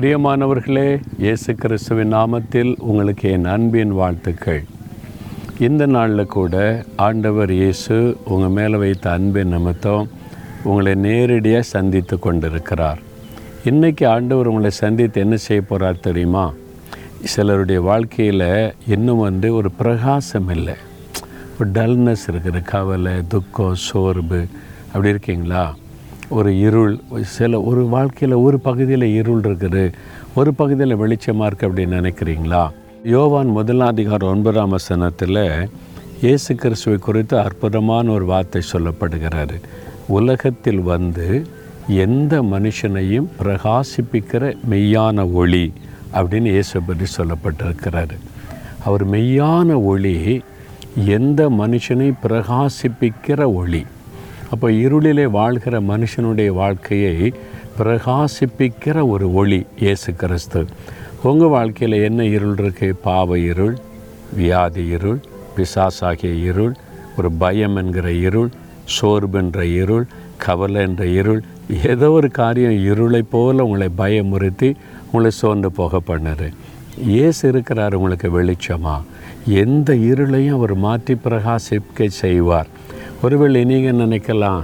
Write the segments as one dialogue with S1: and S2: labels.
S1: பிரியமானவர்களே இயேசு கிறிஸ்துவின் நாமத்தில் உங்களுக்கு என் அன்பின் வாழ்த்துக்கள். இந்த நாளில் கூட ஆண்டவர் இயேசு உங்கள் மேலே வைத்த அன்பின் நிமித்தம் உங்களை நேரடியாக சந்தித்து கொண்டிருக்கிறார். இன்றைக்கி ஆண்டவர் உங்களை சந்தித்து என்ன செய்ய போகிறார் தெரியுமா? சிலருடைய வாழ்க்கையில் இன்னும் வந்து ஒரு பிரகாசம் இல்லை. ஒரு டல்னஸ் இருக்குது. கவலை துக்கம் சோர்வு. அப்படி இருக்கீங்களா? ஒரு இருள் சில ஒரு வாழ்க்கையில் ஒரு பகுதியில் இருள் இருக்குது. ஒரு பகுதியில் வெளிச்சமாக இருக்குது அப்படின்னு நினைக்கிறீங்களா? யோவான் முதலாம் அதிகாரம் ஒன்பதாம் வசனத்தில் இயேசு கிறிஸ்துவை குறித்து அற்புதமான ஒரு வார்த்தை சொல்லப்படுகிறாரு. உலகத்தில் வந்து எந்த மனுஷனையும் பிரகாசிப்பிக்கிற மெய்யான ஒளி அப்படின்னு இயேசு பற்றி சொல்லப்பட்டிருக்கிறாரு. அவர் மெய்யான ஒளி எந்த மனுஷனை பிரகாசிப்பிக்கிற ஒளி. அப்போ இருளிலே வாழ்கிற மனுஷனுடைய வாழ்க்கையை பிரகாசிப்பிக்கிற ஒரு ஒளி இயேசு கிறிஸ்து. உங்கள் வாழ்க்கையில் என்ன இருள் இருக்குது பாவ இருள் வியாதி இருள் பிசாசாகிய இருள் ஒரு பயம் என்கிற இருள் சோர்பென்ற இருள் கவலை என்ற இருள் ஏதோ ஒரு காரியம் இருளை போல் உங்களை பயமுறுத்தி உங்களை சோர்ந்து போக பண்ணார் இயேசு இருக்கிறார் உங்களுக்கு வெளிச்சமாக எந்த இருளையும் அவர் மாற்றி பிரகாசிக்க செய்வார். ஒருவேளை நீங்கள் நினைக்கலாம்?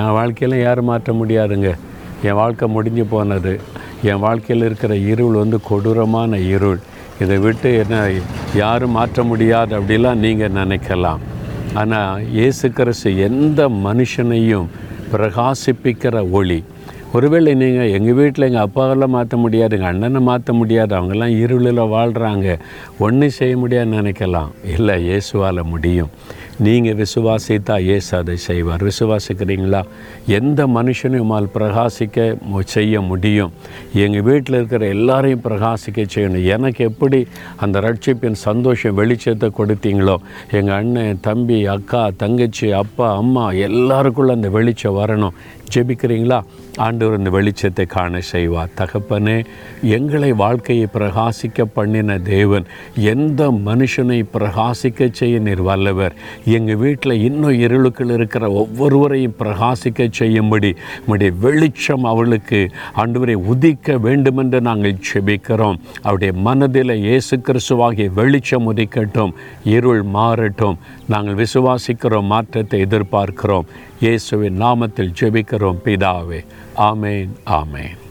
S1: என் வாழ்க்கையில் யாரும் மாற்ற முடியாதுங்க. என் வாழ்க்கை முடிஞ்சு போனது. என் வாழ்க்கையில் இருக்கிற இருள் வந்து கொடூரமான இருள். இதை விட்டு என்ன யாரும் மாற்ற முடியாது அப்படிலாம் நீங்கள் நினைக்கலாம். ஆனால் இயேசு கிறிஸ்து எந்த மனுஷனையும் பிரகாசிப்பிக்கிற ஒளி. ஒருவேளை நீங்கள் எங்கள் வீட்டில் எங்கள் அப்பாவெல்லாம் மாற்ற முடியாது எங்கள் அண்ணனை மாற்ற முடியாது அவங்கெல்லாம் இருளில் வாழ்கிறாங்க ஒன்றும் செய்ய முடியாதுன்னு நினைக்கலாம். இல்லை இயேசுவால் முடியும். நீங்கள் விசுவாசித்தா ஏசு அதை செய்வார். விசுவாசிக்கிறீங்களா? எந்த மனுஷனையும் உம்மால் பிரகாசிக்க மு- செய்ய முடியும். எங்கள் வீட்டில் இருக்கிற எல்லாரையும் பிரகாசிக்க செய்யணும். எனக்கு எப்படி அந்த ரட்சிப்பின் சந்தோஷம் வெளிச்சத்தை கொடுத்தீங்களோ எங்கள் அண்ணன் தம்பி அக்கா தங்கச்சி அப்பா அம்மா எல்லாருக்குள்ளே அந்த வெளிச்சம் வரணும். ஜெபிக்கிறீங்களா? ஆண்டவர் இந்த வெளிச்சத்தை காண செய்வார் தகப்பனே எங்களை வாழ்க்கையை பிரகாசிக்க பண்ணின தேவன் எந்த மனுஷனை பிரகாசிக்க செய்ய நீர் வல்லவர். எங்கள் வீட்டில் இன்னும் இருளுக்குள் இருக்கிற ஒவ்வொருவரையும் பிரகாசிக்க செய்யும்படி உம்முடைய வெளிச்சம் அவளுக்கு ஆண்டவரை உதிக்க வேண்டுமென்று நாங்கள் செபிக்கிறோம் அவருடைய மனதில் இயேசு கிறிஸ்துவாகிய வெளிச்சம் உதிக்கட்டும் இருள் மாறட்டும். நாங்கள் விசுவாசிக்கிறோம் மாற்றத்தை எதிர்பார்க்கிறோம். இயேசுவின் நாமத்தில் ஜெபிக்கிறோம் பிதாவே. ஆமேன் ஆமேன்.